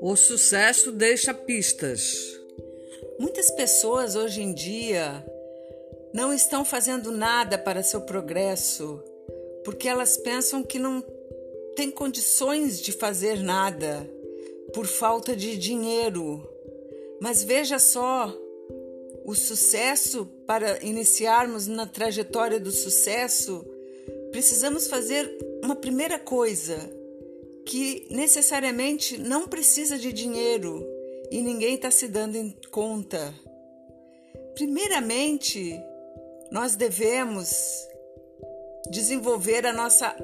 O sucesso deixa pistas. Muitas pessoas hoje em dia não estão fazendo nada para seu progresso porque elas pensam que não têm condições de fazer nada por falta de dinheiro. Mas veja só, o sucesso, para iniciarmos na trajetória do sucesso, precisamos fazer uma primeira coisa que necessariamente não precisa de dinheiro e ninguém está se dando em conta. Primeiramente, nós devemos desenvolver a nossa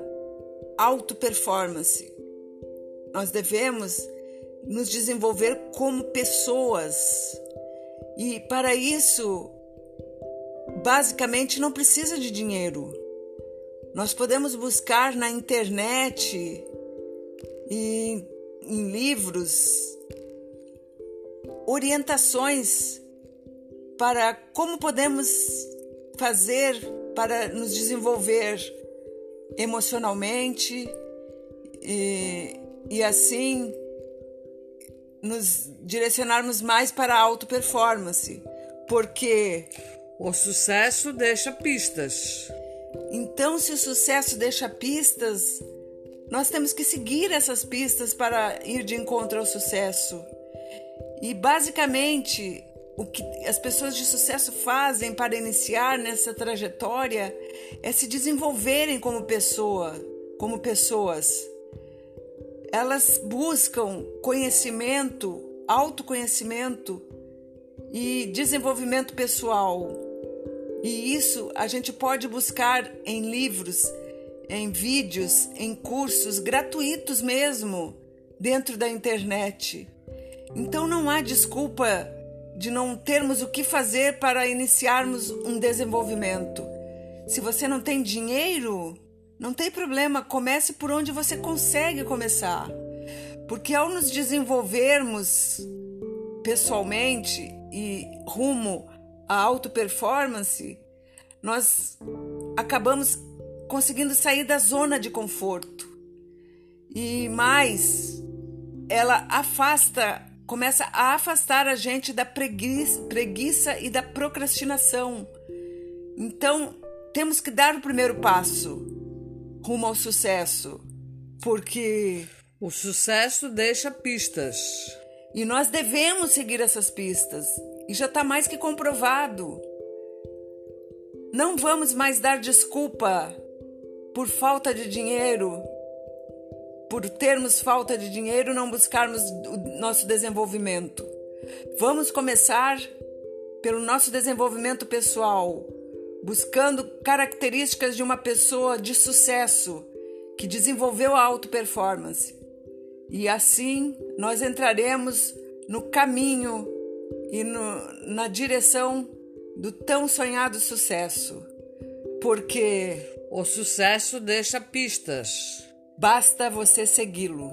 auto-performance. Nós devemos nos desenvolver como pessoas. E para isso, basicamente, não precisa de dinheiro. Nós podemos buscar na internet e em livros orientações para como podemos fazer para nos desenvolver emocionalmente e, e assim nos direcionarmos mais para a auto performance, porque o sucesso deixa pistas. Então, se o sucesso deixa pistas, nós temos que seguir essas pistas para ir de encontro ao sucesso. E basicamente, o que as pessoas de sucesso fazem para iniciar nessa trajetória é se desenvolverem como pessoa, como pessoas. Elas buscam conhecimento, autoconhecimento e desenvolvimento pessoal. E isso a gente pode buscar em livros em vídeos, em cursos gratuitos mesmo, dentro da internet. Então não há desculpa de não termos o que fazer para iniciarmos um desenvolvimento. Se você não tem dinheiro, não tem problema, comece por onde você consegue começar. Porque ao nos desenvolvermos pessoalmente e rumo à auto performance, nós acabamos conseguindo sair da zona de conforto. E mais, ela afasta, começa a afastar a gente da preguiça, preguiça e da procrastinação. Então, temos que dar o primeiro passo rumo ao sucesso, porque o sucesso deixa pistas. E nós devemos seguir essas pistas. E já está mais que comprovado. Não vamos mais dar desculpa por falta de dinheiro, por termos falta de dinheiro, não buscarmos o nosso desenvolvimento. Vamos começar pelo nosso desenvolvimento pessoal, buscando características de uma pessoa de sucesso que desenvolveu a auto performance. E assim nós entraremos no caminho e no, na direção do tão sonhado sucesso. Porque o sucesso deixa pistas. Basta você segui-lo.